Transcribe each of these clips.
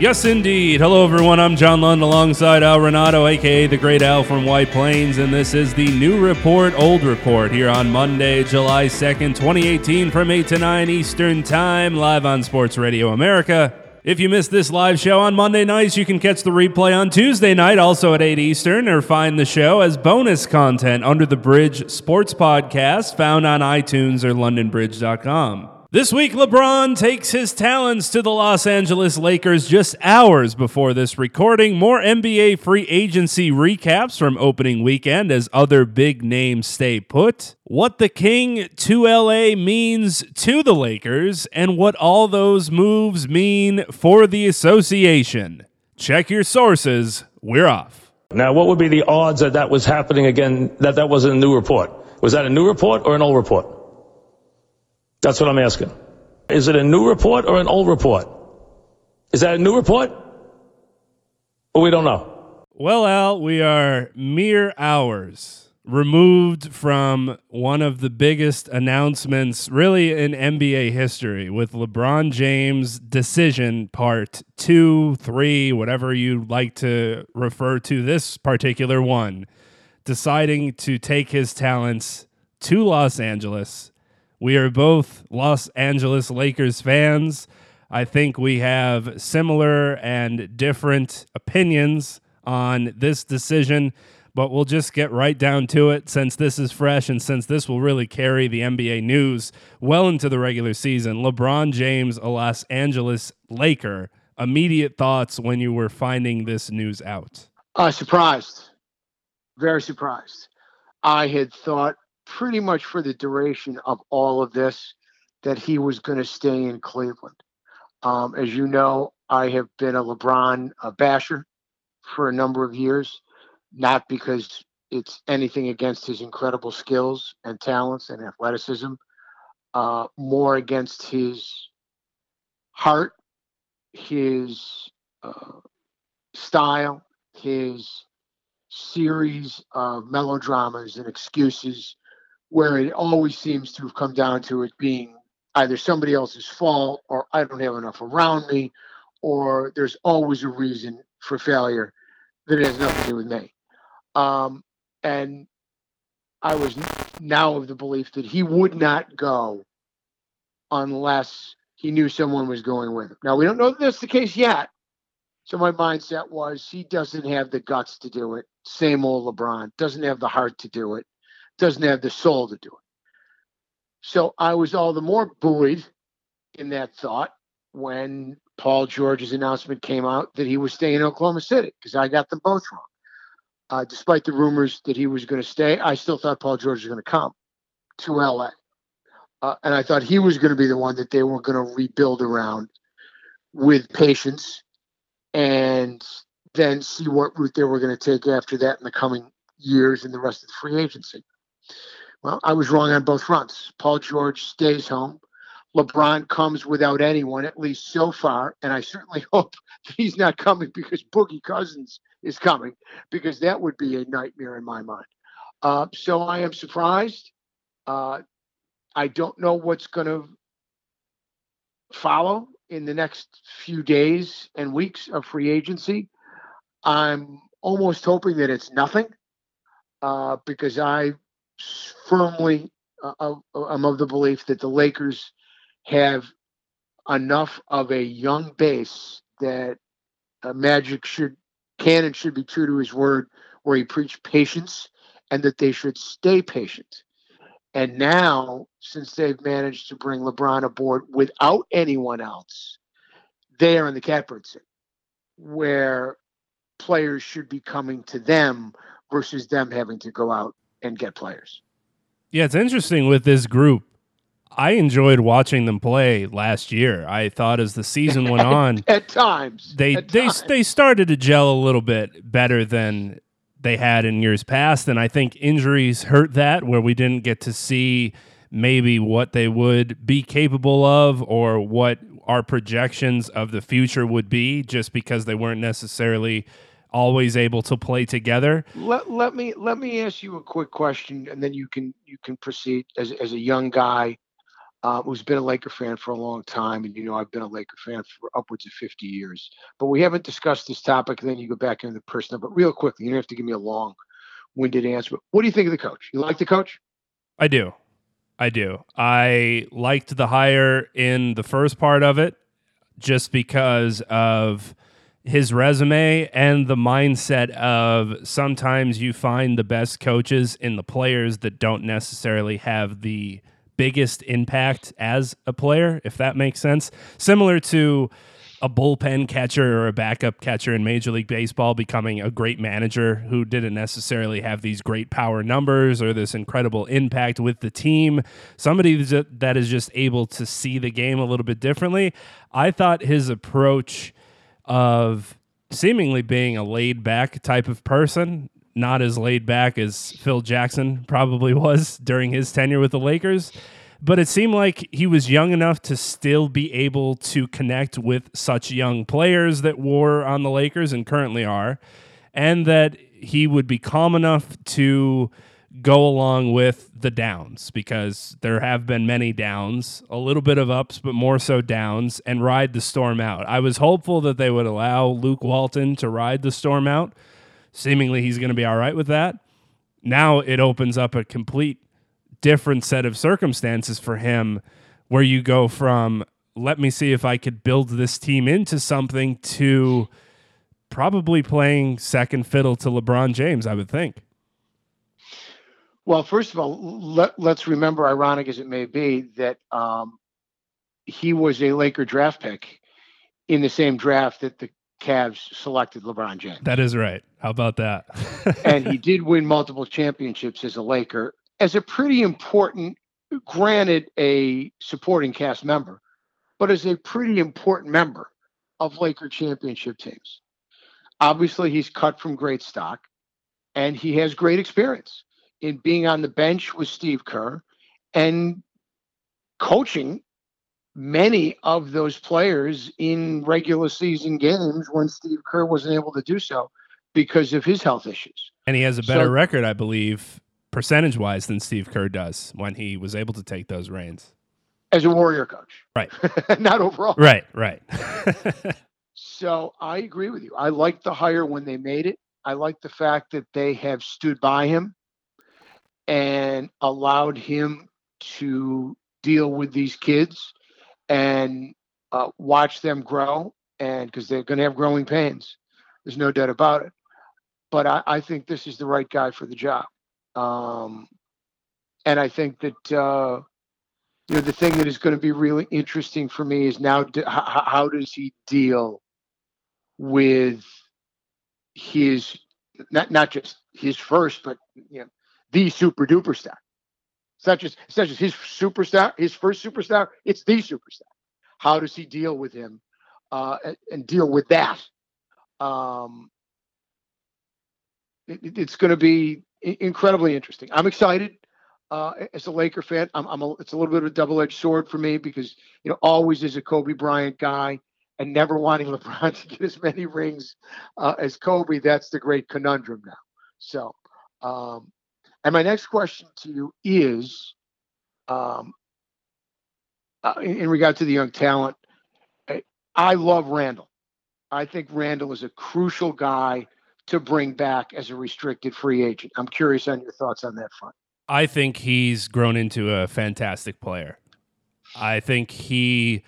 Yes, indeed. Hello, everyone. I'm John Lund alongside Al Renauto, aka the Great Al from White Plains, and this is the new report, old report, here on Monday, July 2nd, 2018, from 8 to 9 Eastern Time, live on Sports Radio America. If you missed this live show on Monday nights, you can catch the replay on Tuesday night, also at 8 Eastern, or find the show as bonus content under the Bridge Sports Podcast, found on iTunes or LondonBridge.com. This week, LeBron takes his talents to the Los Angeles Lakers just hours before this recording. More NBA free agency recaps from opening weekend as other big names stay put. What the King to LA means to the Lakers, and what all those moves mean for the association. Check your sources. We're off. Now, what would be the odds that that was happening again, that that was a new report? Was that a new report or an old report? That's what I'm asking. Is it a new report or an old report? Is that a new report? Or we don't know. Well, Al, we are mere hours removed from one of the biggest announcements really in NBA history with LeBron James' decision part two, three, whatever you like to refer to this particular one, deciding to take his talents to Los Angeles we are both Los Angeles Lakers fans. I think we have similar and different opinions on this decision, but we'll just get right down to it since this is fresh and since this will really carry the NBA news well into the regular season. LeBron James, a Los Angeles Laker. Immediate thoughts when you were finding this news out? Uh, surprised. Very surprised. I had thought pretty much for the duration of all of this that he was going to stay in Cleveland. Um, as you know, I have been a LeBron uh, basher for a number of years, not because it's anything against his incredible skills and talents and athleticism, uh, more against his heart, his uh, style, his series of melodramas and excuses where it always seems to have come down to it being either somebody else's fault or I don't have enough around me or there's always a reason for failure that has nothing to do with me. Um, and I was now of the belief that he would not go unless he knew someone was going with him. Now, we don't know that that's the case yet. So my mindset was he doesn't have the guts to do it. Same old LeBron doesn't have the heart to do it doesn't have the soul to do it. So I was all the more buoyed in that thought when Paul George's announcement came out that he was staying in Oklahoma City because I got them both wrong. Uh, despite the rumors that he was going to stay, I still thought Paul George was going to come to LA. Uh, and I thought he was going to be the one that they were going to rebuild around with patience and then see what route they were going to take after that in the coming years and the rest of the free agency. Well, I was wrong on both fronts. Paul George stays home. LeBron comes without anyone, at least so far. And I certainly hope he's not coming because Boogie Cousins is coming, because that would be a nightmare in my mind. Uh, so I am surprised. Uh, I don't know what's going to follow in the next few days and weeks of free agency. I'm almost hoping that it's nothing uh, because I firmly uh, I'm of the belief that the Lakers have enough of a young base that uh, Magic should can and should be true to his word, where he preached patience and that they should stay patient. And now, since they've managed to bring LeBron aboard without anyone else, they are in the catbird seat, where players should be coming to them versus them having to go out and get players. Yeah, it's interesting with this group. I enjoyed watching them play last year. I thought as the season went on, at times they at they times. they started to gel a little bit better than they had in years past. And I think injuries hurt that, where we didn't get to see maybe what they would be capable of or what our projections of the future would be just because they weren't necessarily always able to play together. Let, let me let me ask you a quick question and then you can you can proceed as as a young guy uh, who's been a Laker fan for a long time, and you know I've been a Laker fan for upwards of 50 years. But we haven't discussed this topic. And then you go back into the personal. But real quickly, you don't have to give me a long-winded answer. But what do you think of the coach? You like the coach? I do. I do. I liked the hire in the first part of it, just because of his resume and the mindset of sometimes you find the best coaches in the players that don't necessarily have the biggest impact as a player, if that makes sense. Similar to a bullpen catcher or a backup catcher in Major League Baseball becoming a great manager who didn't necessarily have these great power numbers or this incredible impact with the team. Somebody that is just able to see the game a little bit differently. I thought his approach of seemingly being a laid back type of person not as laid back as Phil Jackson probably was during his tenure with the Lakers. But it seemed like he was young enough to still be able to connect with such young players that were on the Lakers and currently are, and that he would be calm enough to go along with the downs because there have been many downs, a little bit of ups, but more so downs, and ride the storm out. I was hopeful that they would allow Luke Walton to ride the storm out seemingly he's going to be all right with that. Now it opens up a complete different set of circumstances for him where you go from let me see if I could build this team into something to probably playing second fiddle to LeBron James, I would think. Well, first of all, let, us remember, ironic as it may be, that um, he was a Laker draft pick in the same draft that the Cavs selected LeBron James. That is right. How about that? and he did win multiple championships as a Laker, as a pretty important, granted, a supporting cast member, but as a pretty important member of Laker championship teams. Obviously, he's cut from great stock, and he has great experience in being on the bench with Steve Kerr and coaching many of those players in regular season games when Steve Kerr wasn't able to do so because of his health issues. And he has a better so, record, I believe, percentage wise than Steve Kerr does when he was able to take those reins. As a warrior coach. Right. Not overall. Right, right. so I agree with you. I like the hire when they made it. I like the fact that they have stood by him and allowed him to deal with these kids and uh, watch them grow, and because they're going to have growing pains, there's no doubt about it. But I, I think this is the right guy for the job, um, and I think that uh, you know the thing that is going to be really interesting for me is now how, how does he deal with his not not just his first, but you know the super duper star. It's not just not just his superstar, his first superstar. It's the superstar. How does he deal with him uh, and, and, deal with that? Um, it, it's going to be incredibly interesting. I'm excited uh, as a Laker fan. I'm, I'm a, it's a little bit of a double-edged sword for me because you know always is a Kobe Bryant guy and never wanting LeBron to get as many rings uh, as Kobe. That's the great conundrum now. So. Um, and my next question to you is um, uh, in, regard to the young talent, I, I love Randle. I think Randle is a crucial guy to bring back as a restricted free agent. I'm curious on your thoughts on that front. I think he's grown into a fantastic player. I think he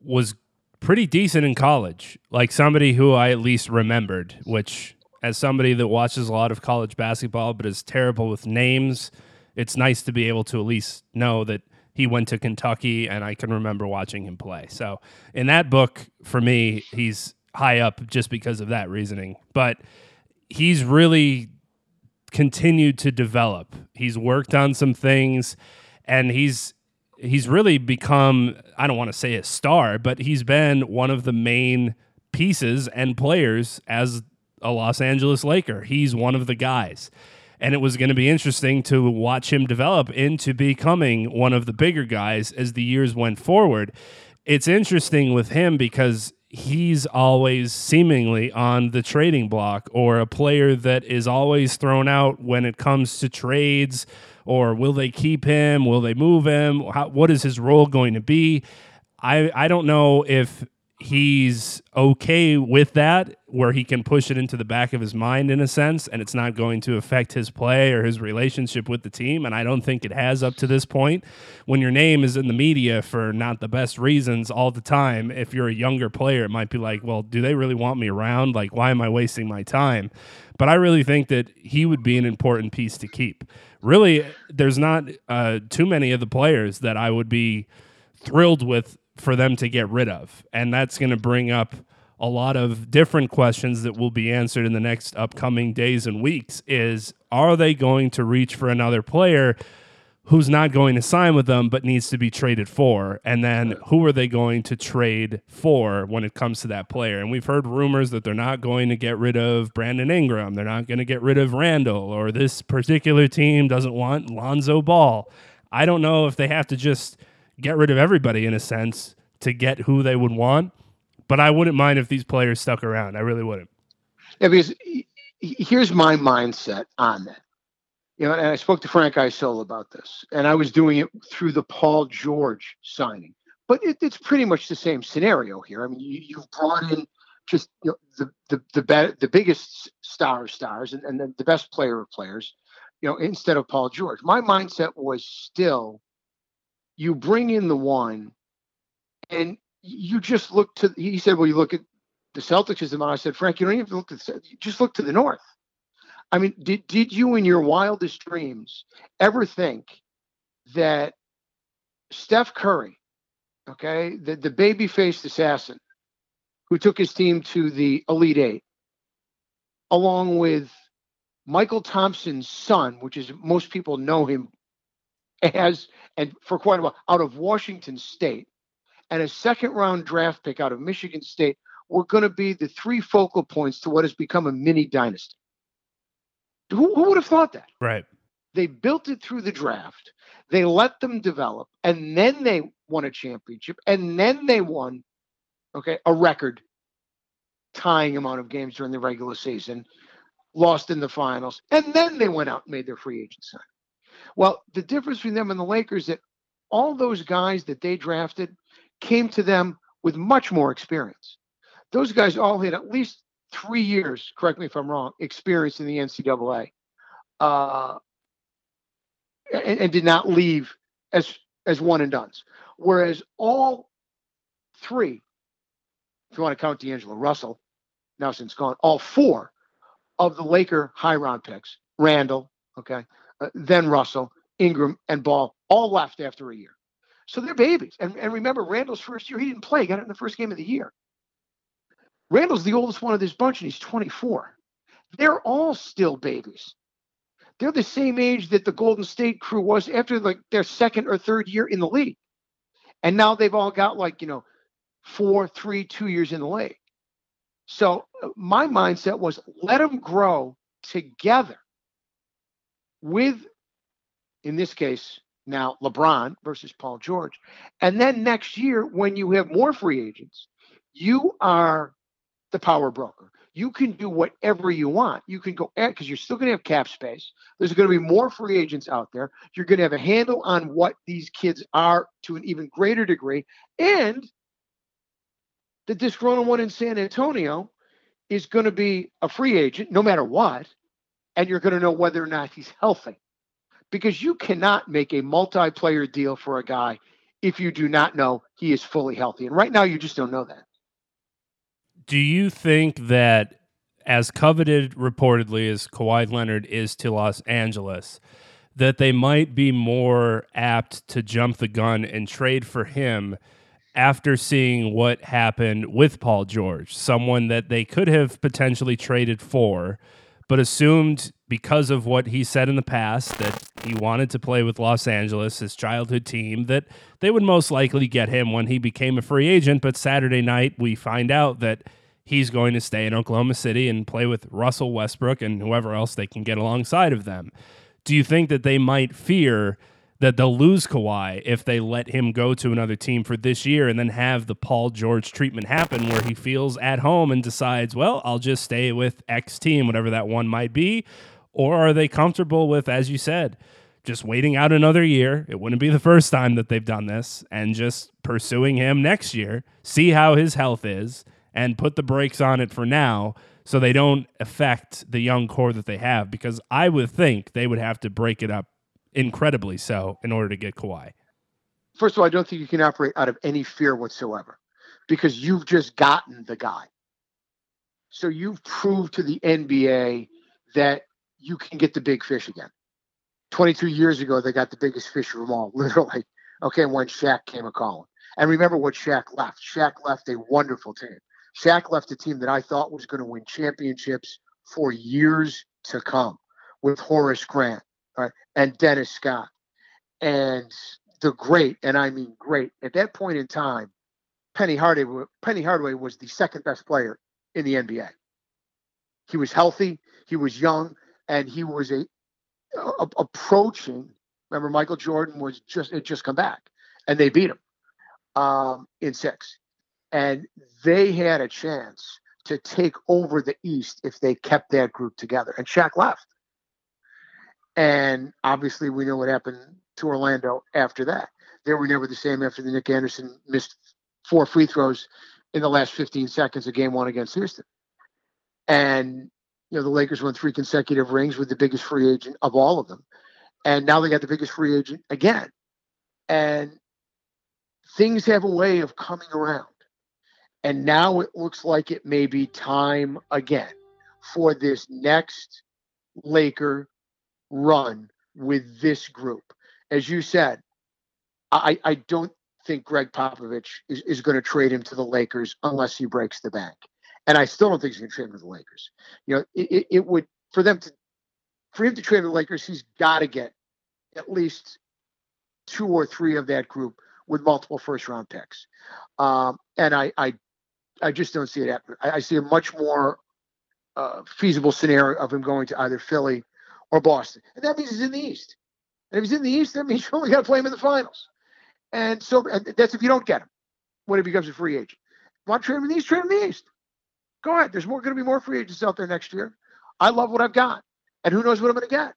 was pretty decent in college, like somebody who I at least remembered, which as somebody that watches a lot of college basketball but is terrible with names, it's nice to be able to at least know that he went to Kentucky and I can remember watching him play. So in that book, for me, he's high up just because of that reasoning. But he's really continued to develop. He's worked on some things and he's he's really become I don't want to say a star, but he's been one of the main pieces and players as a Los Angeles Laker. He's one of the guys. And it was going to be interesting to watch him develop into becoming one of the bigger guys as the years went forward. It's interesting with him because he's always seemingly on the trading block or a player that is always thrown out when it comes to trades or will they keep him will they move him How, what is his role going to be i i don't know if he's okay with that where he can push it into the back of his mind in a sense and it's not going to affect his play or his relationship with the team. And I don't think it has up to this point. When your name is in the media for not the best reasons all the time if you're a younger player it might be like well do they really want me around? Like why am I wasting my time? But I really think that he would be an important piece to keep. Really there's not uh, too many of the players that I would be thrilled with for them to get rid of. And that's going to bring up a lot of different questions that will be answered in the next upcoming days and weeks is are they going to reach for another player who's not going to sign with them but needs to be traded for? And then who are they going to trade for when it comes to that player? And we've heard rumors that they're not going to get rid of Brandon Ingram. They're not going to get rid of Randall or this particular team doesn't want Lonzo Ball. I don't know if they have to just get rid of everybody in a sense to get who they would want. But I wouldn't mind if these players stuck around. I really wouldn't. Yeah, because here's my mindset on that. You know, and I spoke to Frank Isola about this, and I was doing it through the Paul George signing. But it, it's pretty much the same scenario here. I mean, you, you've brought in just you know, the the the, be- the biggest star of stars and, and the best player of players, you know, instead of Paul George. My mindset was still you bring in the one and you just look to he said well you look at the celtics as the i said frank you don't even look at the, just look to the north. I mean did, did you in your wildest dreams ever think that steph curry okay the, the baby faced assassin who took his team to the elite eight along with mychal thompson's son which is most people know him as and for quite a while out of Washington State and a second round draft pick out of Michigan State were going to be the three focal points to what has become a mini dynasty. Who, who would have thought that? Right. They built it through the draft. They let them develop, and then they won a championship, and then they won, okay, a record tying amount of games during the regular season, lost in the finals, and then they went out and made their free agent sign. Well, the difference between them and the Lakers that all those guys that they drafted came to them with much more experience. Those guys all had at least three years, correct me if I'm wrong, experience in the NCAA, uh, and, and did not leave as as one and done's. Whereas all three, if you want to count D'Angelo Russell, now since gone, all four of the Laker high round picks, Randle, okay, uh, then Russell, Ingram, and Ball all left after a year. So they're babies. And, and remember, Randle's first year, he didn't play. He got it in the first game of the year. Randle's the oldest one of this bunch, and he's 24. They're all still babies. They're the same age that the Golden State crew was after like their second or third year in the league. And now they've all got like, you know, four, three, two years in the league. So uh, my mindset was let them grow together with, in this case, now LeBron versus Paul George. And then next year, when you have more free agents, you are the power broker. You can do whatever you want. You can go eh, because you're still going to have cap space. There's going to be more free agents out there. You're going to have a handle on what these kids are to an even greater degree. And the disgruntled one in San Antonio is going to be a free agent no matter what and you're going to know whether or not he's healthy. Because you cannot make a multiplayer deal for a guy if you do not know he is fully healthy. And right now, you just don't know that. Do you think that, as coveted reportedly as Kawhi Leonard is to Los Angeles, that they might be more apt to jump the gun and trade for him after seeing what happened with Paul George, someone that they could have potentially traded for? But assumed because of what he said in the past that he wanted to play with Los Angeles, his childhood team, that they would most likely get him when he became a free agent. But Saturday night, we find out that he's going to stay in Oklahoma City and play with Russell Westbrook and whoever else they can get alongside of them. Do you think that they might fear that they'll lose Kawhi if they let him go to another team for this year and then have the Paul George treatment happen where he feels at home and decides, well, I'll just stay with X team, whatever that one might be? Or are they comfortable with, as you said, just waiting out another year? It wouldn't be the first time that they've done this and just pursuing him next year, see how his health is, and put the brakes on it for now so they don't affect the young core that they have because I would think they would have to break it up incredibly so in order to get Kawhi. First of all, I don't think you can operate out of any fear whatsoever because you've just gotten the guy. So you've proved to the NBA that you can get the big fish again. 22 years ago, they got the biggest fish of them all, literally. Okay, when Shaq came a calling. And remember what Shaq left. Shaq left a wonderful team. Shaq left a team that I thought was going to win championships for years to come with Horace Grant, right, and Dennis Scott, and the great, and I mean great. At that point in time, Penny Hardaway, Penny Hardaway was the second best player in the NBA. He was healthy, he was young, and he was a, a approaching. Remember, Michael Jordan was just had just come back, and they beat him um, in six, and they had a chance to take over the East if they kept that group together. And Shaq left. And obviously, we know what happened to Orlando after that. They were never the same after the Nick Anderson missed four free throws in the last 15 seconds of game one against Houston. And, you know, the Lakers won three consecutive rings with the biggest free agent of all of them. And now they got the biggest free agent again. And things have a way of coming around. And now it looks like it may be time again for this next Laker run with this group. As you said, I, I don't think Gregg Popovich is, is going to trade him to the Lakers unless he breaks the bank. And I still don't think he's going to trade him to the Lakers. You know, it, it would for them to for him to trade the Lakers, he's got to get at least two or three of that group with multiple first round picks. Um, and I, I I just don't see it happening. I, I see a much more uh, feasible scenario of him going to either Philly or Boston. And that means he's in the East. And if he's in the East, that means you only got to play him in the finals. And so and that's if you don't get him when he becomes a free agent. Want to trade him in the East? Trade him in the East. Go ahead. There's more going to be more free agents out there next year. I love what I've got. And who knows what I'm going to get.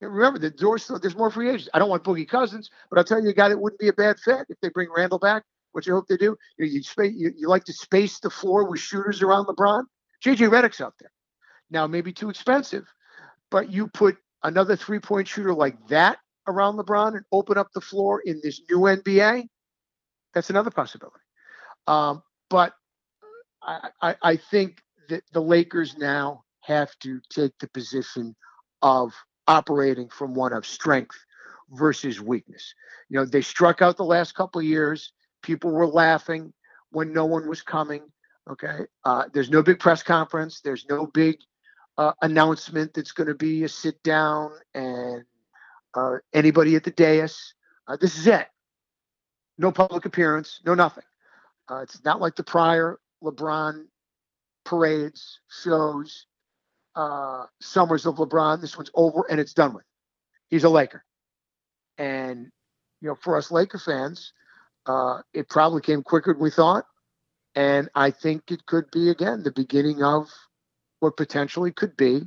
And remember, the door's still, there's more free agents. I don't want Boogie Cousins, but I'll tell you a guy that wouldn't be a bad fit if they bring Randle back, which I hope they do. You, you, space, you, you like to space the floor with shooters around LeBron. JJ Redick's out there. Now, maybe too expensive, but you put another three point shooter like that around LeBron and open up the floor in this new NBA, that's another possibility. Um, but I, I, I think that the Lakers now have to take the position of operating from one of strength versus weakness. You know, they struck out the last couple years. People were laughing when no one was coming. Okay. Uh, there's no big press conference. There's no big uh, announcement that's going to be a sit down and uh, anybody at the dais. Uh, this is it. No public appearance, no nothing. Uh, it's not like the prior LeBron parades, shows, uh, summers of LeBron. This one's over and it's done with. He's a Laker. And, you know, for us Laker fans, uh, it probably came quicker than we thought. And I think it could be, again, the beginning of what potentially could be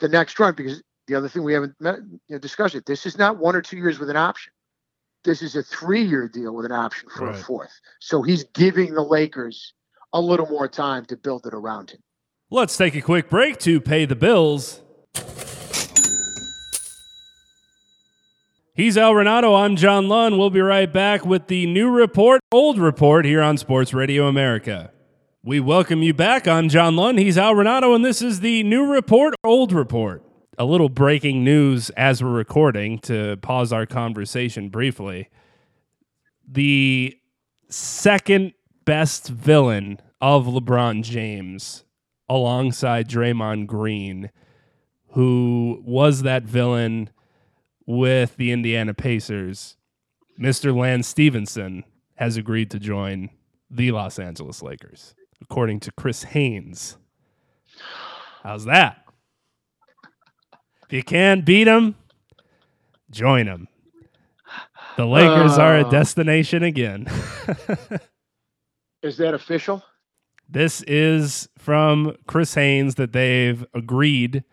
the next run. Because the other thing we haven't met, you know, discussed it, this is not one or two years with an option. This is a three-year deal with an option for right. a fourth. So he's giving the Lakers a little more time to build it around him. Let's take a quick break to pay the bills. He's Al Renauto. I'm John Lund. We'll be right back with the new report, old report here on Sports Radio America. We welcome you back. I'm John Lund. He's Al Renauto, and this is the new report, old report. A little breaking news as we're recording to pause our conversation briefly. The second best villain of LeBron James, alongside Draymond Green, who was that villain with the Indiana Pacers, Mr. Lance Stephenson has agreed to join the Los Angeles Lakers. According to Chris Haynes. How's that? If you can't beat them, join them. The Lakers uh, are a uh. destination again. is that official? This is from Chris Haynes that they've agreed.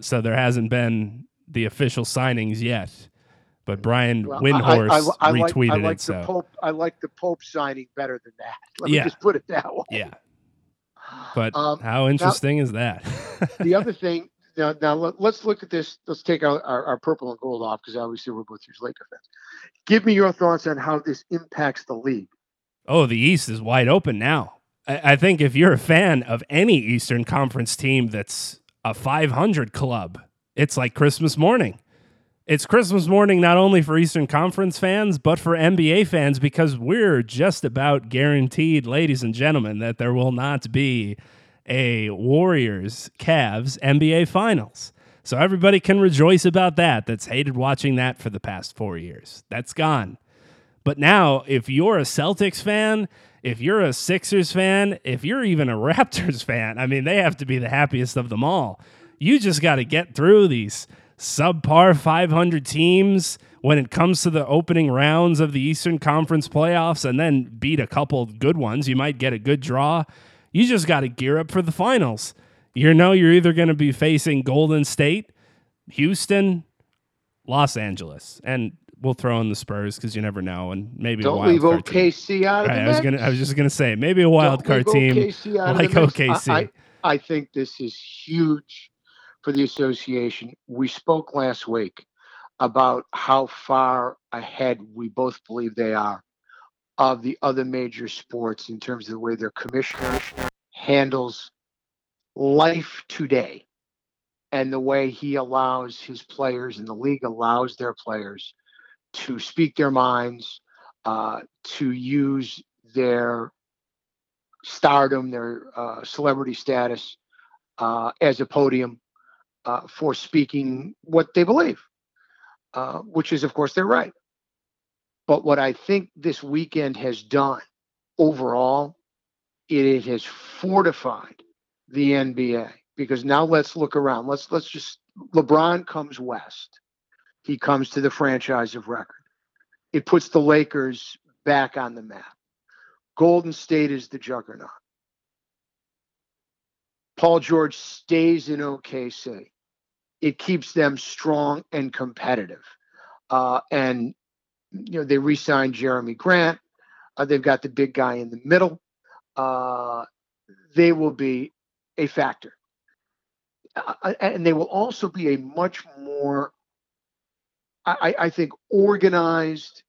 So there hasn't been the official signings yet. But Brian well, Windhorst I, I, I, retweeted like, like it. So Pope, I like the Pope signing better than that. Let yeah. me just put it that way. Yeah. But um, how interesting now, is that? the other thing now, now let, us look at this. Let's take our, our, our purple and gold off because obviously we're both huge Laker fans. Give me your thoughts on how this impacts the league. Oh, the East is wide open now. I, I think if you're a fan of any Eastern Conference team that's a 500 club, it's like Christmas morning. It's Christmas morning not only for Eastern Conference fans, but for NBA fans because we're just about guaranteed, ladies and gentlemen, that there will not be a Warriors Cavs NBA Finals. So everybody can rejoice about that. That's hated watching that for the past four years. That's gone. But now, if you're a Celtics fan, if you're a Sixers fan, if you're even a Raptors fan, I mean, they have to be the happiest of them all. You just got to get through these subpar 500 teams when it comes to the opening rounds of the Eastern Conference playoffs and then beat a couple good ones. You might get a good draw. You just got to gear up for the finals. You know, you're either going to be facing Golden State, Houston, Los Angeles, and we'll throw in the Spurs because you never know, and maybe don't a wild leave OKC team. out of right, I was gonna, I was just gonna say maybe a wild don't card team like OKC. I, I, I think this is huge for the association. We spoke last week about how far ahead we both believe they are of the other major sports in terms of the way their commissioner handles life today and the way he allows his players and the league allows their players to speak their minds, uh, to use their stardom, their uh, celebrity status uh, as a podium uh, for speaking what they believe, uh, which is, of course, their right. But what I think this weekend has done overall, it, has fortified the NBA because now let's look around. Let's let's just LeBron comes west. He comes to the franchise of record. It puts the Lakers back on the map. Golden State is the juggernaut. Paul George stays in OKC. It keeps them strong and competitive. Uh, and you know, they re-signed Jerami Grant. Uh, they've got the big guy in the middle. Uh, they will be a factor. Uh, and they will also be a much more, I, I think, organized,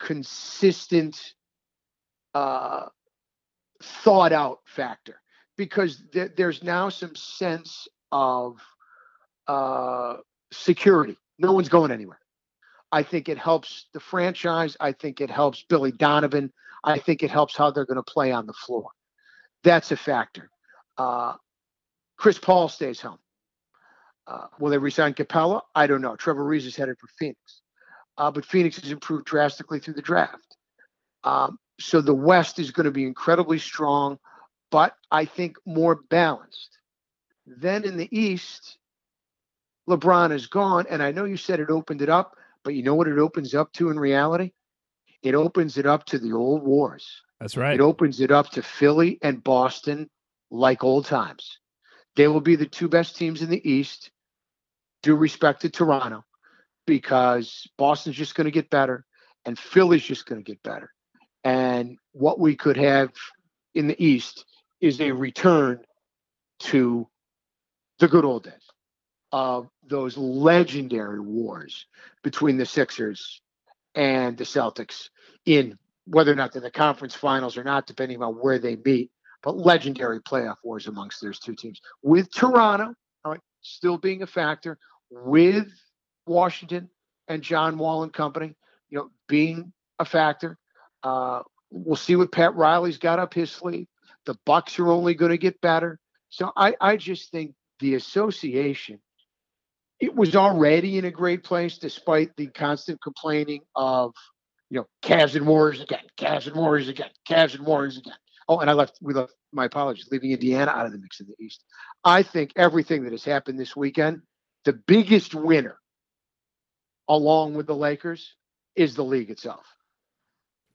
consistent, uh, thought out factor because th- there's now some sense of uh, security. No one's going anywhere. I think it helps the franchise. I think it helps Billy Donovan. I think it helps how they're going to play on the floor. That's a factor. Uh, Chris Paul stays home. Uh, will they resign Capela? I don't know. Trevor Ariza is headed for Phoenix. Uh, but Phoenix has improved drastically through the draft. Um, so the West is going to be incredibly strong, but I think more balanced. Then in the East, LeBron is gone. And I know you said it opened it up. But you know what it opens up to in reality? It opens it up to the old wars. That's right. It opens it up to Philly and Boston like old times. They will be the two best teams in the East. Due respect to Toronto, because Boston's just going to get better and Philly's just going to get better. And what we could have in the East is a return to the good old days of those legendary wars between the Sixers and the Celtics in whether or not they're the conference finals or not, depending on where they meet, but legendary playoff wars amongst those two teams. With Toronto, still being a factor, with Washington and John Wall and company, you know, being a factor. Uh, we'll see what Pat Riley's got up his sleeve. The Bucks are only going to get better. So I, I just think the association it was already in a great place despite the constant complaining of, you know, Cavs and Warriors again, Cavs and Warriors again, Cavs and Warriors again. Oh, and I left. We left. My apologies, leaving Indiana out of the mix in the East. I think everything that has happened this weekend, the biggest winner, along with the Lakers, is the league itself.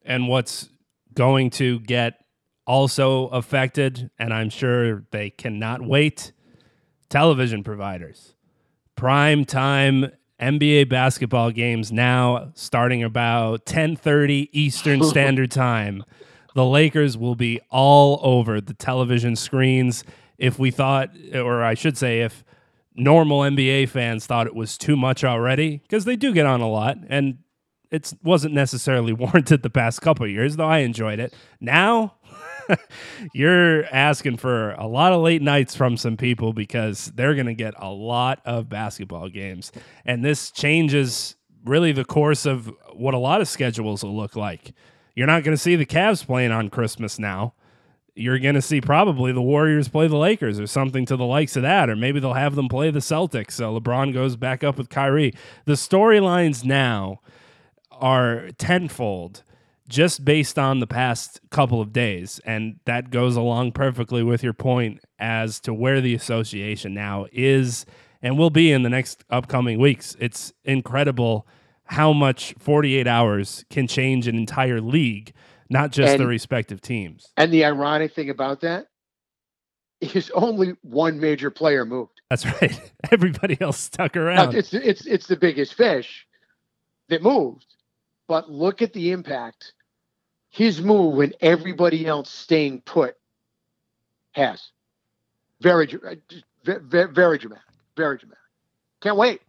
And what's going to get also affected, and I'm sure they cannot wait, television providers. Prime time NBA basketball games now starting about 10:30 Eastern Standard Time. The Lakers will be all over the television screens. If we thought or I should say if normal NBA fans thought it was too much already because they do get on a lot and it wasn't necessarily warranted the past couple years though I enjoyed it. Now you're asking for a lot of late nights from some people because they're going to get a lot of basketball games. And this changes really the course of what a lot of schedules will look like. You're not going to see the Cavs playing on Christmas now. You're going to see probably the Warriors play the Lakers or something to the likes of that, or maybe they'll have them play the Celtics. So LeBron goes back up with Kyrie. The storylines now are tenfold just based on the past couple of days. And that goes along perfectly with your point as to where the association now is and will be in the next upcoming weeks. It's incredible how much 48 hours can change an entire league, not just and, the respective teams. And the ironic thing about that is only one major player moved. That's right. Everybody else stuck around. Now, it's it's it's the biggest fish that moved. But look at the impact his move and everybody else staying put has. Very, uh, very, very dramatic. Very dramatic. Can't wait.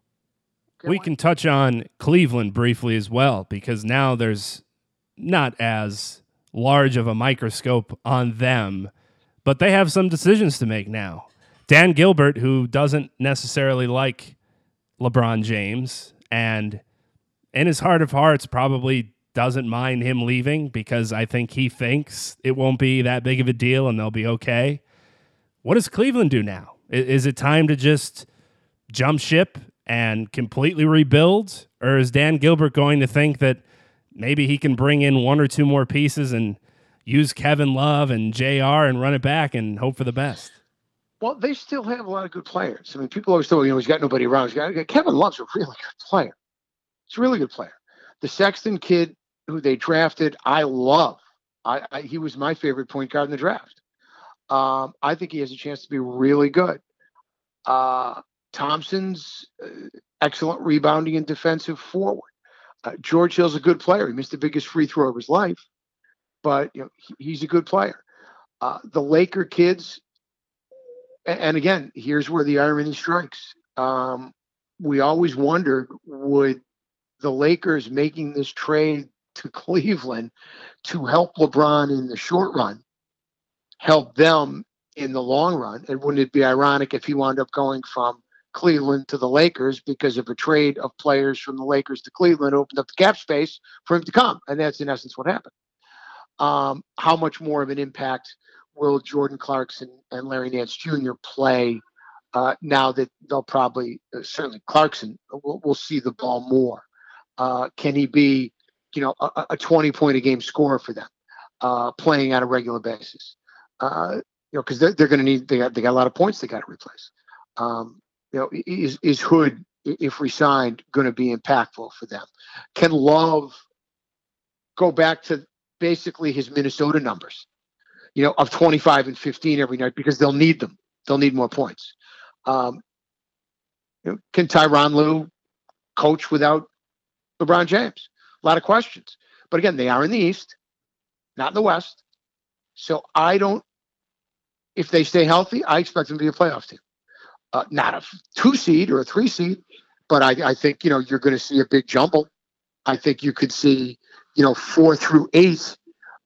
Can't we wait. can touch on Cleveland briefly as well because now there's not as large of a microscope on them, but they have some decisions to make now. Dan Gilbert, who doesn't necessarily like LeBron James, and in his heart of hearts, probably doesn't mind him leaving because I think he thinks it won't be that big of a deal and they'll be okay. What does Cleveland do now? Is it time to just jump ship and completely rebuild? Or is Dan Gilbert going to think that maybe he can bring in one or two more pieces and use Kevin Love and JR and run it back and hope for the best? Well, they still have a lot of good players. I mean, people always thought, you know, he's got nobody around. He's got, Kevin Love's a really good player. He's a really good player. The Sexton kid who they drafted, I love. I, I, he was my favorite point guard in the draft. Um, I think he has a chance to be really good. Uh, Thompson's uh, excellent rebounding and defensive forward. Uh, George Hill's a good player. He missed the biggest free throw of his life, but you know he, he's a good player. Uh, the Laker kids, and, and, again, here's where the irony strikes. Um, we always wondered would the Lakers making this trade to Cleveland to help LeBron in the short run, help them in the long run. And wouldn't it be ironic if he wound up going from Cleveland to the Lakers because of a trade of players from the Lakers to Cleveland opened up the cap space for him to come? And that's in essence what happened. Um, how much more of an impact will Jordan Clarkson and Larry Nance Jr. play uh, now that they'll probably, uh, certainly Clarkson, will will see the ball more? Uh, can he be you know, a, a 20 point a game scorer for them, uh, playing on a regular basis. Uh, you know, because they're, they're going to need, they got, they got a lot of points they got to replace. Um, you know, is, is Hood, if resigned, going to be impactful for them? Can Love go back to basically his Minnesota numbers, you know, of 25 and 15 every night because they'll need them. They'll need more points. Um, you know, can Tyronn Lue coach without LeBron James? A lot of questions. But again, they are in the East, not in the West. So I don't, if they stay healthy, I expect them to be a playoff team. Uh, not a two seed or a three seed, but I, I think, you know, you're going to see a big jumble. I think you could see, you know, four through eight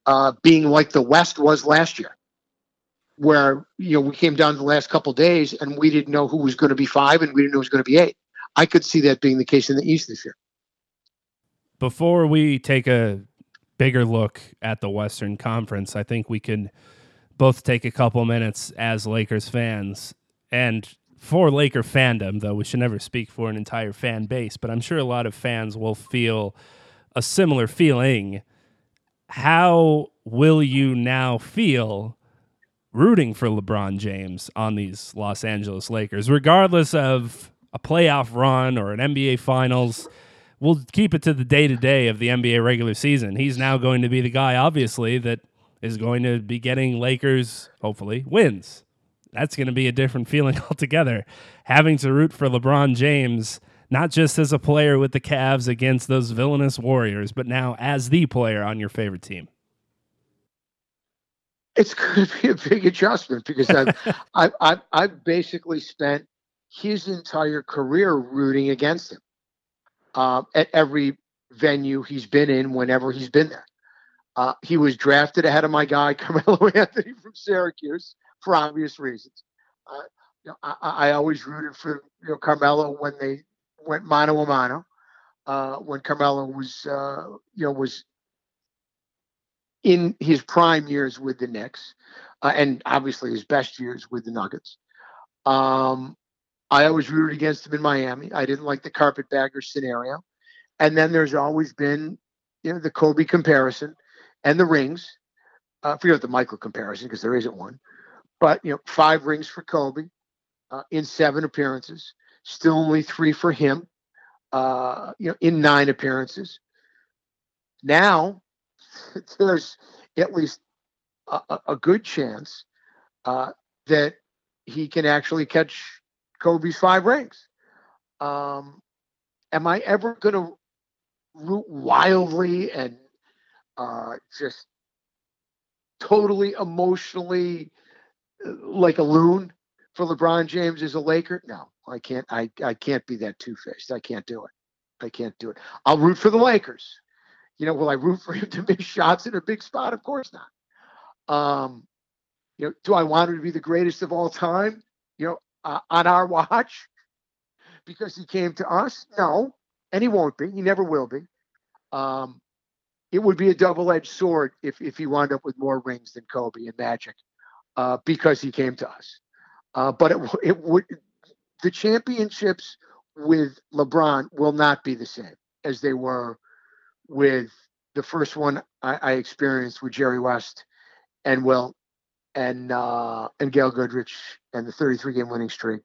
uh, being like the West was last year, where, you know, we came down the last couple days and we didn't know who was going to be five and we didn't know who was going to be eight. I could see that being the case in the East this year before we take a bigger look at the Western Conference, I think we can both take a couple minutes as Lakers fans and for Laker fandom, though we should never speak for an entire fan base, but I'm sure a lot of fans will feel a similar feeling how will you now feel rooting for LeBron James on these Los Angeles Lakers, regardless of a playoff run or an NBA Finals? We'll keep it to the day to day of the NBA regular season. He's now going to be the guy, obviously, that is going to be getting Lakers, hopefully, wins. That's going to be a different feeling altogether. Having to root for LeBron James not just as a player with the Cavs against those villainous Warriors, but now as the player on your favorite team? It's going to be a big adjustment because I've, I've, I've, I've, basically spent his entire career rooting against him uh, at every venue he's been in, whenever he's been there. Uh, he was drafted ahead of my guy Carmelo Anthony from Syracuse for obvious reasons. Uh, you know, I, I, always rooted for you know Carmelo when they went mano a mano uh, when Carmelo was, uh, you know, was in his prime years with the Knicks, uh, and obviously his best years with the Nuggets. Um, I always rooted against him in Miami. I didn't like the carpetbagger scenario, and then there's always been, you know, the Kobe comparison and the rings. Uh, forget the Michael comparison because there isn't one, but you know, five rings for Kobe uh, in seven appearances still only three for him, uh, you know, in nine appearances. Now, there's at least a, a good chance uh, that he can actually catch Kobe's five rings. Um, am I ever going to root wildly and uh, just totally emotionally uh, like a loon for LeBron James as a Laker? No, I can't. I I can't be that two faced. I can't do it. I can't do it. I'll root for the Lakers. You know, will I root for him to make shots in a big spot? Of course not. Um, you know, do I want him to be the greatest of all time? You know, uh, on our watch because he came to us? No, and he won't be. He never will be. Um, it would be a double-edged sword if if he wound up with more rings than Kobe and Magic uh, because he came to us. Uh, but it, it would the championships with LeBron will not be the same as they were with the first one I, I experienced with Jerry West and Wilt and uh, and Gail Goodrich and the 33 game winning streak,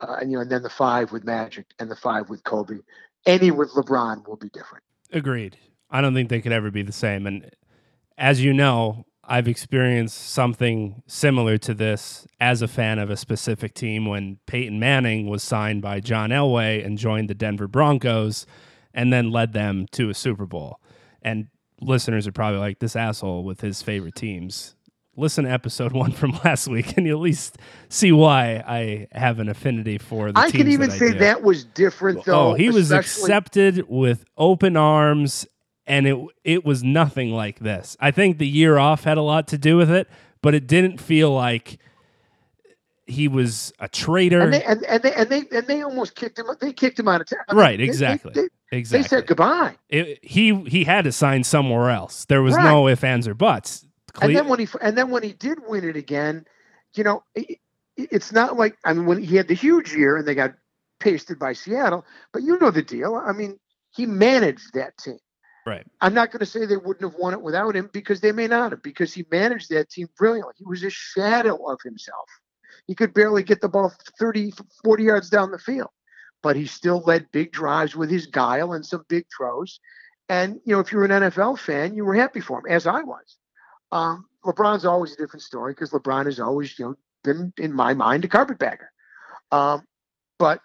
uh, and you know, and then the five with Magic and the five with Kobe. Any with LeBron will be different. Agreed. I don't think they could ever be the same. And as you know, I've experienced something similar to this as a fan of a specific team when Peyton Manning was signed by John Elway and joined the Denver Broncos and then led them to a Super Bowl. And listeners are probably like, this asshole with his favorite teams. Listen to episode one from last week, and you'll at least see why I have an affinity for the. I can even say that was different, oh, though. Oh, he was accepted with open arms and it it was nothing like this. I think the year off had a lot to do with it, but it didn't feel like he was a traitor. And they and, and they and they and they almost kicked him. They kicked him out of town. right, exactly. They, they, exactly. They said goodbye. It, he he had to sign somewhere else. There was right. no ifs, ands, or buts. Cle- and then when he and then when he did win it again, you know, it, it's not like I mean when he had the huge year and they got pasted by Seattle, but you know the deal. I mean, he managed that team. Right. I'm not going to say they wouldn't have won it without him because they may not have, because he managed that team brilliantly. He was a shadow of himself. He could barely get the ball 30, 40 yards down the field, but he still led big drives with his guile and some big throws. And, you know, if you're an NFL fan, you were happy for him, as I was. Um, LeBron's always a different story because LeBron has always, you know, been, in my mind, a carpetbagger. Um, but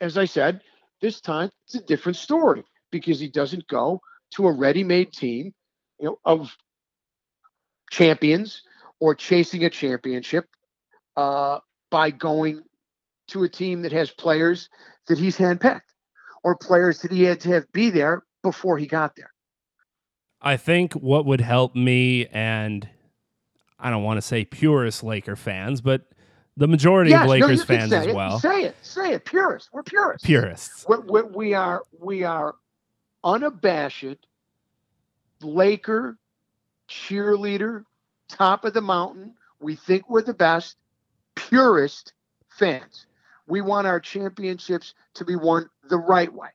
as I said, this time it's a different story because he doesn't go to a ready-made team, you know, of champions or chasing a championship uh, by going to a team that has players that he's handpicked or players that he had to have be there before he got there. I think what would help me and I don't want to say purist Laker fans, but the majority yes, of Lakers no, fans as it. well. Say it, say it, purists. We're purists. Purists. we we we are we are unabashed Laker cheerleader, top of the mountain. We think we're the best, purest fans. We want our championships to be won the right way.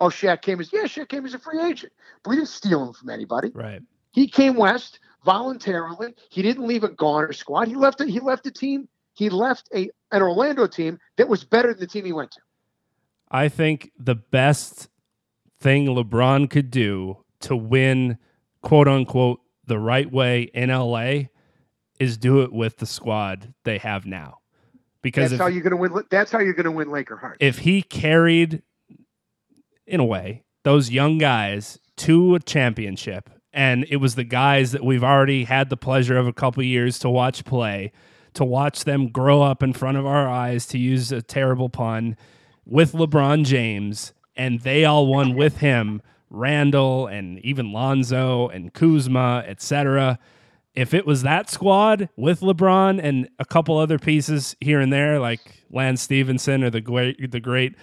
Oh, Shaq came as yeah, Shaq came as a free agent, but we didn't steal him from anybody. Right. He came west voluntarily. He didn't leave a goner squad. He left. A, he left a team. He left a an Orlando team that was better than the team he went to. I think the best thing LeBron could do to win, quote unquote, the right way in LA is do it with the squad they have now. Because that's if, how you're going to win. That's how you're going to win Laker hearts. If he carried, in a way, those young guys to a championship, and it was the guys that we've already had the pleasure of a couple years to watch play, to watch them grow up in front of our eyes, to use a terrible pun, with LeBron James, and they all won with him. Randle and even Lonzo and Kuzma, etc. If it was that squad with LeBron and a couple other pieces here and there, like Lance Stephenson or the great, the great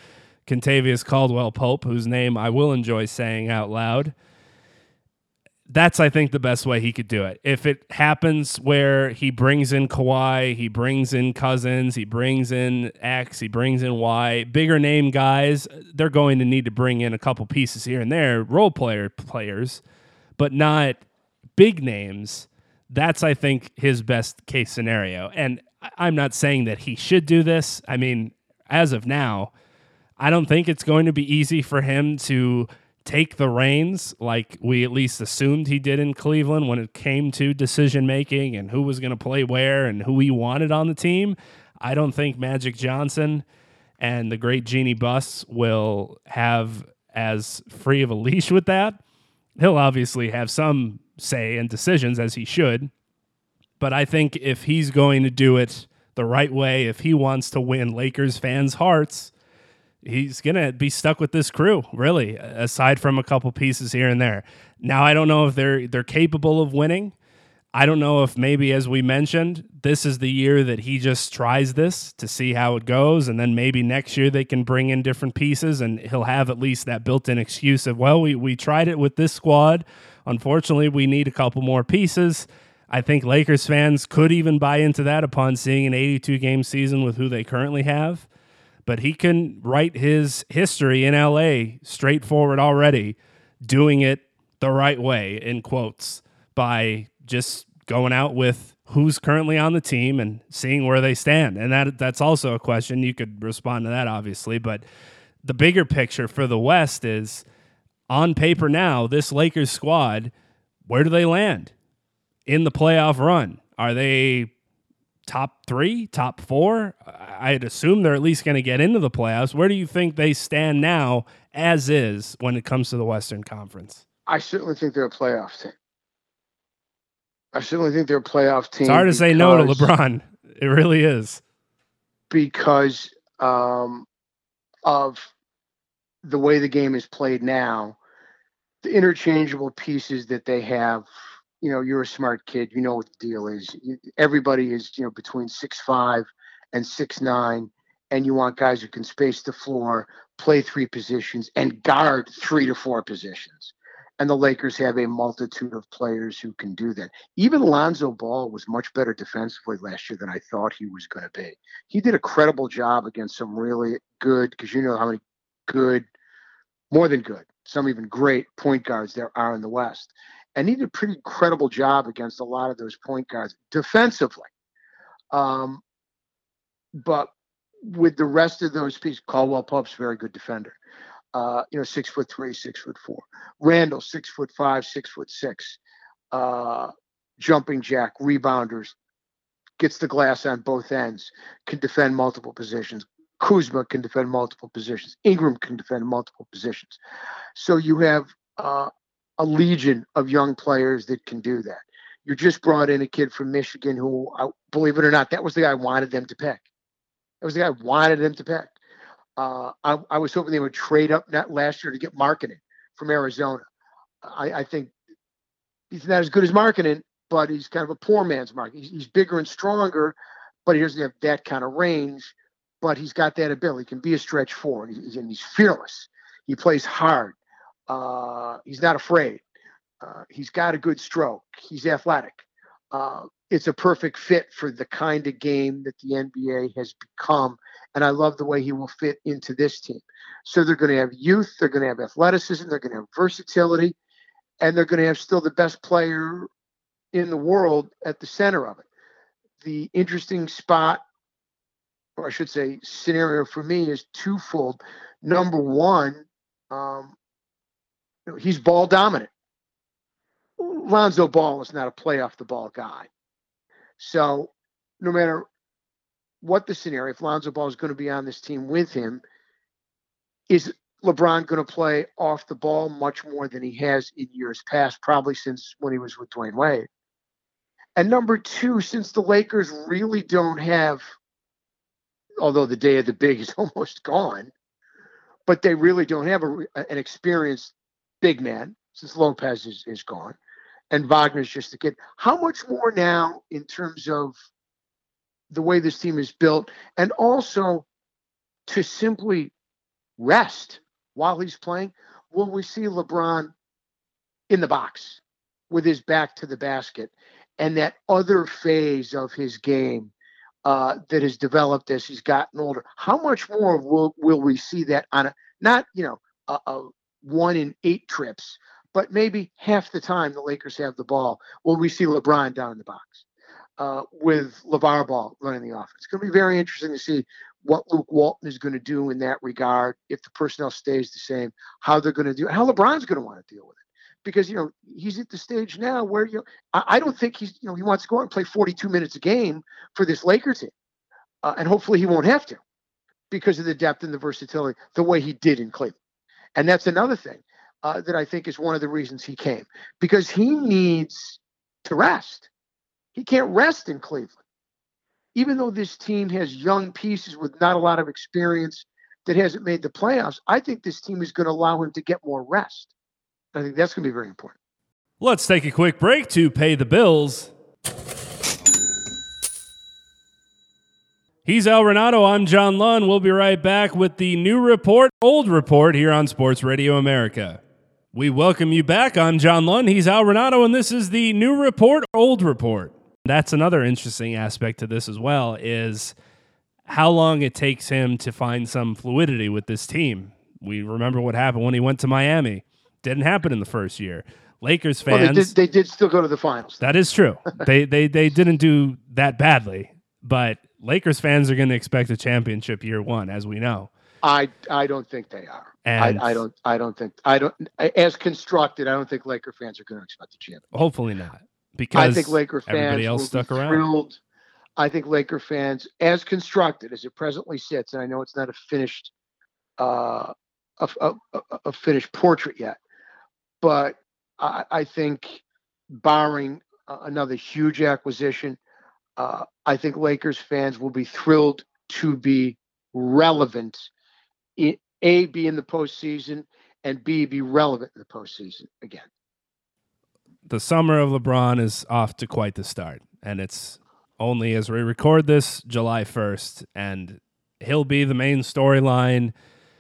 Kentavious Caldwell Pope, whose name I will enjoy saying out loud, that's I think the best way he could do it. If it happens where he brings in Kawhi, he brings in Cousins, he brings in X, he brings in Y, bigger name guys, they're going to need to bring in a couple pieces here and there, role player players, but not big names. That's I think his best case scenario. And I'm not saying that he should do this. I mean, as of now, I don't think it's going to be easy for him to take the reins like we at least assumed he did in Cleveland when it came to decision making and who was going to play where and who he wanted on the team. I don't think Magic Johnson and the great Jeanie Buss will have as free of a leash with that. He'll obviously have some say and decisions as he should. But I think if he's going to do it the right way, if he wants to win Lakers fans' hearts, he's gonna be stuck with this crew, really, aside from a couple pieces here and there. Now I don't know if they're they're capable of winning. I don't know if maybe as we mentioned, this is the year that he just tries this to see how it goes and then maybe next year they can bring in different pieces and he'll have at least that built-in excuse of well, we we tried it with this squad. Unfortunately, we need a couple more pieces. I think Lakers fans could even buy into that upon seeing an 82 game season with who they currently have but he can write his history in LA straightforward already, doing it the right way, in quotes, by just going out with who's currently on the team and seeing where they stand. And that that's also a question. You could respond to that, obviously. But the bigger picture for the West is on paper now, this Lakers squad, where do they land in the playoff run? Are they top three, top four. I'd assume they're at least going to get into the playoffs. Where do you think they stand now, as is, when it comes to the Western Conference? I certainly think they're a playoff team. I certainly think they're a playoff team. It's hard to say no to LeBron. It really is. Because um, of the way the game is played now, the interchangeable pieces that they have you know you're a smart kid you know what the deal is. Everybody is you know between six five and six nine and you want guys who can space the floor play three positions and guard three to four positions. And the lakers have a multitude of players who can do that. Even lonzo ball was much better defensively last year than i thought he was going to be. He did a credible job against some really good because you know how many good more than good some even great point guards there are in the west and he did a pretty incredible job against a lot of those point guards defensively. Um, but with the rest of those pieces, Caldwell Pope's very good defender. Uh, you know, six foot three, six foot four. Randle, six foot five, six foot six. Uh, jumping jack, rebounders, gets the glass on both ends, can defend multiple positions. Kuzma can defend multiple positions. Ingram can defend multiple positions. So you have uh, a legion of young players that can do that. You just brought in a kid from Michigan who, believe it or not, that was the guy I wanted them to pick. That was the guy I wanted them to pick. Uh, I, I, was hoping they would trade up that last year to get Markkanen from Arizona. I, I, think he's not as good as Markkanen, but he's kind of a poor man's market. He's, he's bigger and stronger, but he doesn't have that kind of range. But he's got that ability. He can be a stretch forward. He's, and he's fearless. He plays hard. Uh, he's not afraid. Uh, he's got a good stroke. He's athletic. Uh, it's a perfect fit for the kind of game that the NBA has become. And I love the way he will fit into this team. So they're going to have youth, they're going to have athleticism, they're going to have versatility. and they're going to have still the best player in the world at the center of it. The interesting spot, or I should say, scenario for me is twofold. Number one, um, he's ball dominant. Lonzo Ball is not a play off the ball guy. So no matter what the scenario, if Lonzo Ball is going to be on this team with him, is LeBron going to play off the ball much more than he has in years past, probably since when he was with Dwyane Wade. And number two, since the Lakers really don't have, although the day of the big is almost gone, but they really don't have a, an experienced big man since Lopez is, is gone and Wagner's just a kid. How much more now in terms of the way this team is built and also to simply rest while he's playing? Will we see LeBron in the box with his back to the basket and that other phase of his game uh, that has developed as he's gotten older? How much more will, will we see that on a not, you know, a, a one in eight trips, but maybe half the time the Lakers have the ball, will we see LeBron down in the box uh, with LeVar Ball running the offense? It's going to be very interesting to see what Luke Walton is going to do in that regard if the personnel stays the same, how they're going to do, how LeBron's going to want to deal with it. Because you know he's at the stage now where you know I, I don't think he's you know he wants to go out and play 42 minutes a game for this Lakers team, uh, and hopefully he won't have to because of the depth and the versatility the way he did in Cleveland. And that's another thing uh, that I think is one of the reasons he came because he needs to rest. He can't rest in Cleveland. Even though this team has young pieces with not a lot of experience that hasn't made the playoffs, I think this team is going to allow him to get more rest. I think that's going to be very important. Let's take a quick break to pay the bills. He's Al Renauto. I'm John Lund. We'll be right back with the new report, old report here on Sports Radio America. We welcome you back. I'm John Lund. He's Al Renauto, and this is the new report, old report. That's another interesting aspect to this as well is how long it takes him to find some fluidity with this team. We remember what happened when he went to Miami. Didn't happen in the first year. Lakers fans. Well, they, did, they did still go to the finals. That is true. they, they, they didn't do that badly, but Lakers fans are going to expect a championship year one, as we know. I I don't think they are. And I, I don't I don't think I don't as constructed. I don't think Laker fans are going to expect a championship. Hopefully not, because I think Laker fans everybody else stuck around. Thrilled. I think Laker fans, as constructed as it presently sits, and I know it's not a finished uh, a, a, a finished portrait yet, but I, I think barring another huge acquisition, uh, I think Lakers fans will be thrilled to be relevant a be in the postseason and B be relevant in the postseason again. The summer of LeBron is off to quite the start, and it's only as we record this July first, and he'll be the main storyline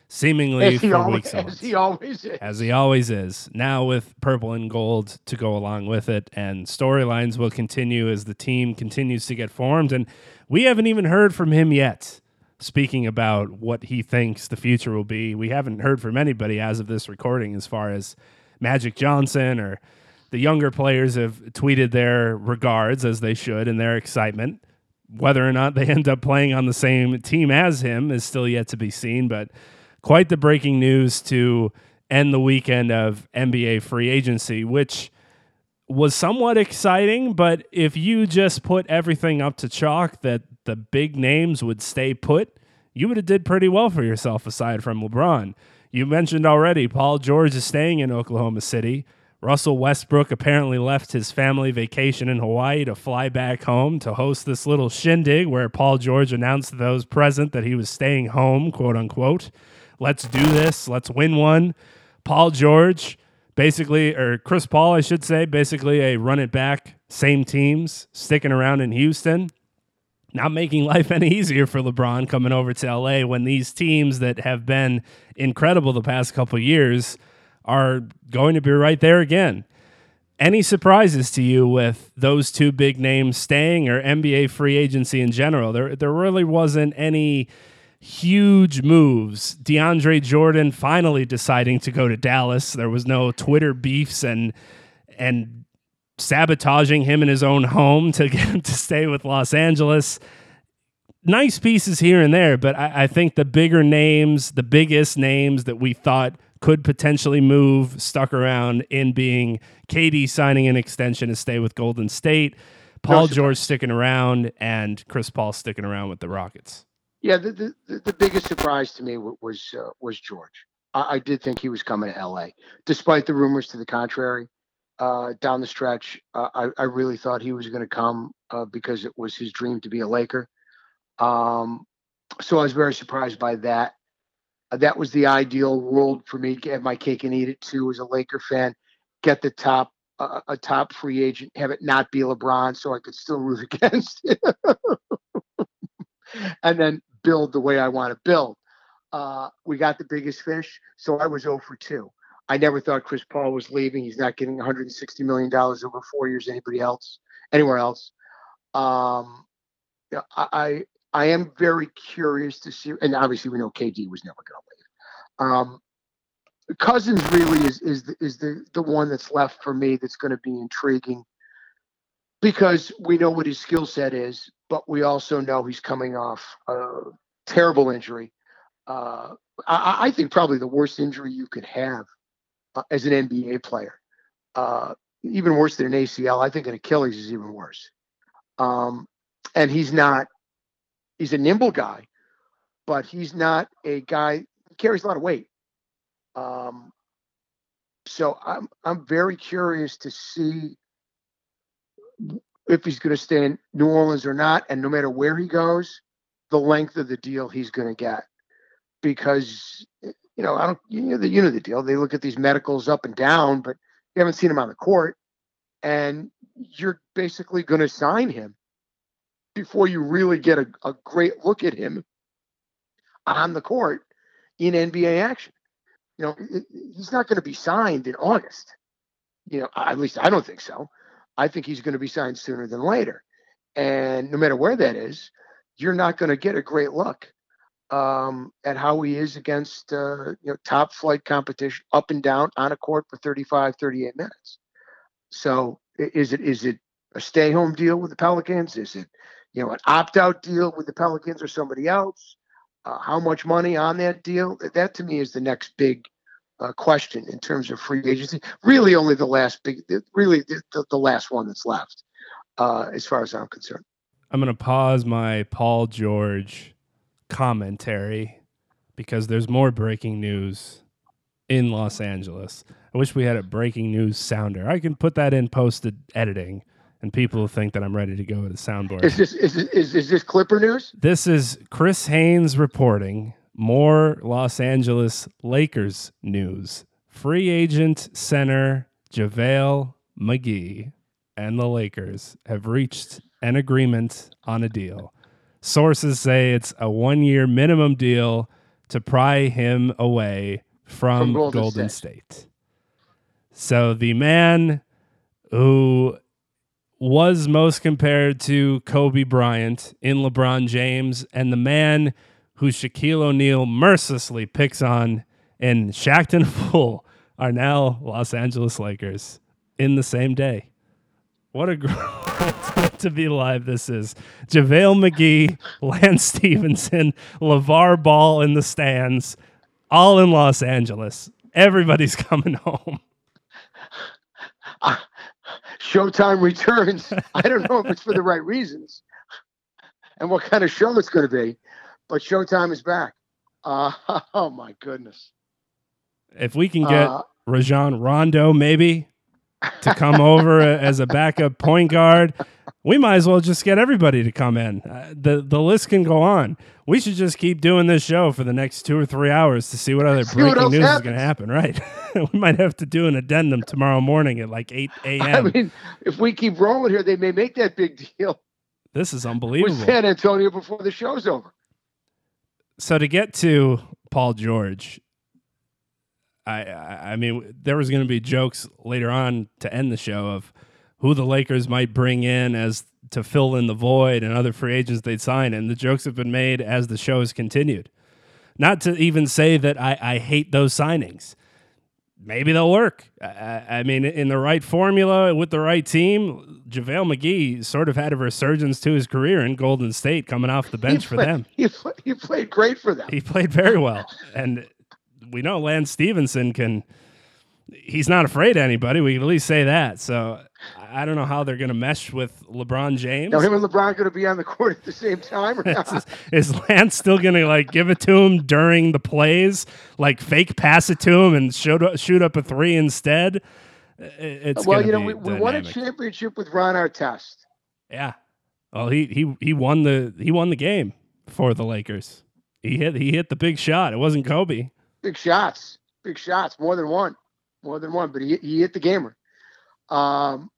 seemingly for always, weeks. As he always is. As he always is. Now with purple and gold to go along with it, and storylines will continue as the team continues to get formed. And we haven't even heard from him yet speaking about what he thinks the future will be. We haven't heard from anybody as of this recording as far as Magic Johnson or the younger players have tweeted their regards as they should and their excitement. Whether or not they end up playing on the same team as him is still yet to be seen, but quite the breaking news to end the weekend of NBA free agency, which was somewhat exciting, but if you just put everything up to chalk that the big names would stay put, you would have did pretty well for yourself aside from LeBron. You mentioned already Paul George is staying in Oklahoma City. Russell Westbrook apparently left his family vacation in Hawaii to fly back home to host this little shindig where Paul George announced to those present that he was staying home, quote unquote. Let's do this. Let's win one. Paul George, basically, or Chris Paul, I should say, basically a run it back, same teams, sticking around in Houston not making life any easier for LeBron coming over to LA when these teams that have been incredible the past couple years are going to be right there again. Any surprises to you with those two big names staying or NBA free agency in general? There there really wasn't any huge moves. DeAndre Jordan finally deciding to go to Dallas. There was no Twitter beefs and and sabotaging him in his own home to get him to stay with Los Angeles. Nice pieces here and there, but I, I think the bigger names, the biggest names that we thought could potentially move, stuck around in being KD signing an extension to stay with Golden State, Paul George sticking around, and Chris Paul sticking around with the Rockets. Yeah, the the, the biggest surprise to me was uh, was George. I, I, did think he was coming to LA, despite the rumors to the contrary. Uh, down the stretch, uh, I, I really thought he was going to come uh, because it was his dream to be a Laker. Um, so I was very surprised by that. Uh, that was the ideal world for me to have my cake and eat it too as a Laker fan. Get the top uh, a top free agent, have it not be LeBron, so I could still root against it, and then build the way I want to build. Uh, we got the biggest fish, so I was 0 for 2. I never thought Chris Paul was leaving. He's not getting 160 million dollars over four years. Anybody else? Anywhere else? Um, I I am very curious to see, and obviously we know KD was never going to leave. Um, Cousins really is is the, is the the one that's left for me that's going to be intriguing because we know what his skill set is, but we also know he's coming off a terrible injury. Uh, I, I, think probably the worst injury you could have uh, as an NBA player. Uh, even worse than an ACL. I think an Achilles is even worse. Um, and he's not. He's a nimble guy, but he's not a guy. He carries a lot of weight. Um, so I'm I'm very curious to see if he's going to stay in New Orleans or not, and no matter where he goes, the length of the deal he's going to get, because you know I don't you know the you know the deal. They look at these medicals up and down, but you haven't seen him on the court, and you're basically going to sign him before you really get a, a great look at him on the court in NBA action you know, he's not going to be signed in August. You know, at least I don't think so. I think he's going to be signed sooner than later. And no matter where that is, you're not going to get a great look um, at how he is against uh, you know top flight competition up and down on a court for 35, 38 minutes. So is it is it a stay home deal with the Pelicans? Is it you know an opt out deal with the Pelicans or somebody else? uh, how much money on that deal. That to me is the next big uh, question in terms of free agency. Really, only the last big, really the, the last one that's left, uh, as far as I'm concerned. I'm going to pause my Paul George commentary because there's more breaking news in Los Angeles. I wish we had a breaking news sounder. I can put that in posted editing and people will think that I'm ready to go to a soundboard. Is this is, is, is this Clipper news? This is Chris Haynes reporting more Los Angeles Lakers news. Free agent center JaVale McGee and the Lakers have reached an agreement on a deal. Sources say it's a one year minimum deal to pry him away from, from Golden, Golden State. State. So the man who was most compared to Kobe Bryant in LeBron James and the man who Shaquille O'Neal mercilessly picks on in Shaqtin' Fool are now Los Angeles Lakers in the same day. What a great to be alive this is. JaVale McGee, Lance Stephenson, LeVar Ball in the stands, all in Los Angeles. Everybody's coming home. Showtime returns. I don't know if it's for the right reasons and what kind of show it's going to be, but Showtime is back. Uh, oh my goodness! If we can get uh, Rajon Rondo, maybe to come over as a backup point guard, we might as well just get everybody to come in. Uh, the The list can go on. We should just keep doing this show for the next two or three hours to see what other see breaking what news happens. is going to happen. Right? we might have to do an addendum tomorrow morning at like eight a.m. I mean, if we keep rolling here, they may make that big deal. This is unbelievable. With San Antonio before the show's over. So to get to Paul George, I I, I mean, there was going to be jokes later on to end the show of who the Lakers might bring in as to fill in the void and other free agents they'd sign. And the jokes have been made as the show has continued. Not to even say that I, I hate those signings. Maybe they'll work. I, I, mean, in the right formula with the right team, JaVale McGee sort of had a resurgence to his career in Golden State coming off the bench played, for them. He, play, he played great for them. He played very well. and we know Lance Stephenson can – he's not afraid of anybody. We can at least say that. So I don't know how they're going to mesh with LeBron James. Now him and LeBron going to be on the court at the same time. is, is Lance still going to like give it to him during the plays, like fake pass it to him and shoot up, shoot up a three instead? It's well, you know, we, we won a championship with Ron Artest. Yeah. Well, he he he won the he won the game for the Lakers. He hit he hit the big shot. It wasn't Kobe. Big shots, big shots, more than one more than one, but he, he hit the gamer. Um,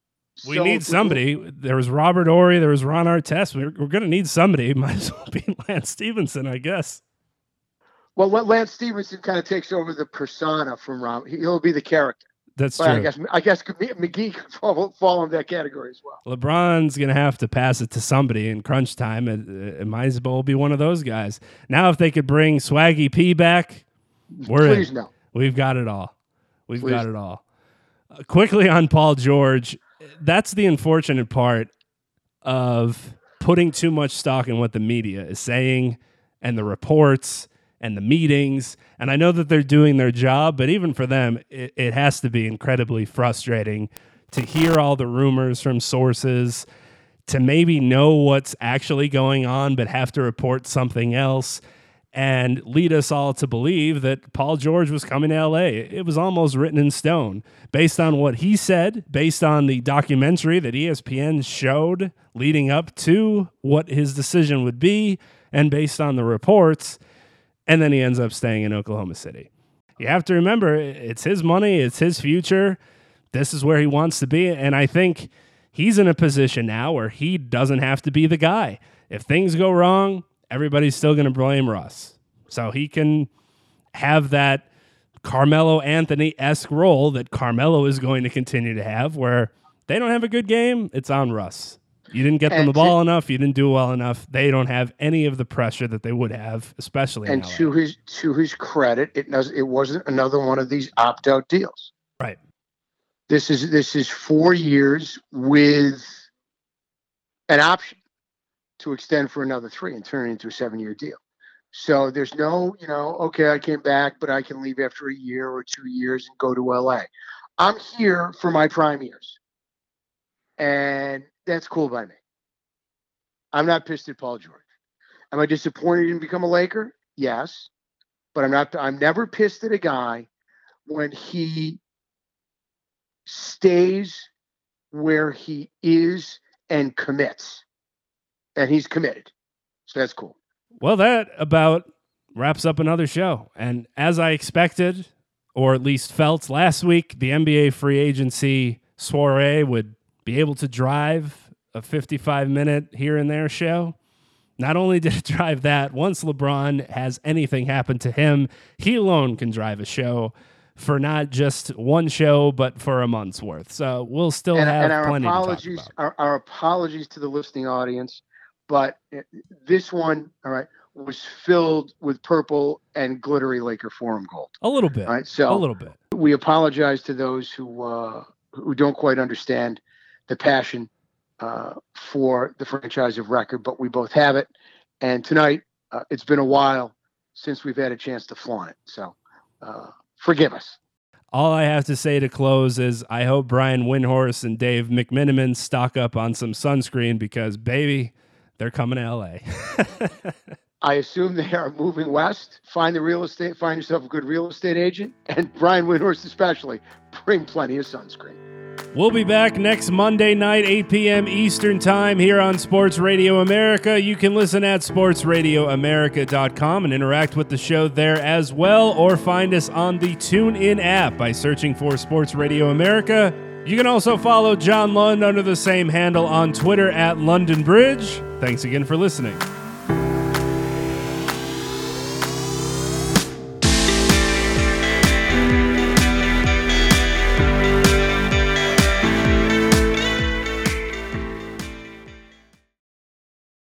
we so need somebody. There was Robert Horry. There was Ron Artest. We're, we're going to need somebody. Might as well be Lance Stephenson, I guess. Well, what Lance Stephenson kind of takes over the persona from Ron. He'll be the character. That's but true. I guess I guess McGee could fall, fall in that category as well. LeBron's going to have to pass it to somebody in crunch time. It, it might as well be one of those guys. Now, if they could bring Swaggy P back, we're Please in. no. We've got it all. We've Please. got it all. Uh, quickly on Paul George, that's the unfortunate part of putting too much stock in what the media is saying and the reports and the meetings. And I know that they're doing their job, but even for them, it, it has to be incredibly frustrating to hear all the rumors from sources, to maybe know what's actually going on, but have to report something else and lead us all to believe that Paul George was coming to LA. It was almost written in stone based on what he said, based on the documentary that ESPN showed leading up to what his decision would be, and based on the reports. And then he ends up staying in Oklahoma City. You have to remember, it's his money, it's his future. This is where he wants to be. And I think he's in a position now where he doesn't have to be the guy. If things go wrong, everybody's still going to blame Russ. So he can have that Carmelo Anthony esque role that Carmelo is going to continue to have, where they don't have a good game, it's on Russ. You didn't get them the ball to, enough. You didn't do well enough. They don't have any of the pressure that they would have, especially. And to his to his credit, it does it wasn't another one of these opt out deals. Right. This is this is four years with an option to extend for another three and turn it into a seven year deal. So there's no, you know, okay, I came back, but I can leave after a year or two years and go to LA. I'm here for my prime years. And that's cool by me. I'm not pissed at Paul George. Am I disappointed in become a Laker? Yes. But I'm not I'm never pissed at a guy when he stays where he is and commits and he's committed. So that's cool. Well, that about wraps up another show. And as I expected, or at least felt last week, the NBA free agency soiree would be able to drive a 55 minute here and there show. Not only did it drive that, once LeBron has anything happen to him, he alone can drive a show for not just one show, but for a month's worth. So we'll still and, have and our plenty apologies, Our, our apologies to the listening audience but this one, all right, was filled with purple and glittery Laker Forum gold. A little bit. All right, so a little bit. We apologize to those who uh, who don't quite understand the passion uh, for the franchise of record, but we both have it. And tonight, uh, it's been a while since we've had a chance to flaunt it. So uh, forgive us. All I have to say to close is I hope Brian Windhorst and Dave McMenamin stock up on some sunscreen because, baby, they're coming to LA. I assume they are moving west. Find the real estate, find yourself a good real estate agent, and Brian Windhorst especially. Bring plenty of sunscreen. We'll be back next Monday night, 8 p.m. Eastern Time here on Sports Radio America. You can listen at sportsradioamerica.com and interact with the show there as well, or find us on the TuneIn app by searching for Sports Radio America. You can also follow John Lund under the same handle on Twitter at London Bridge. Thanks again for listening.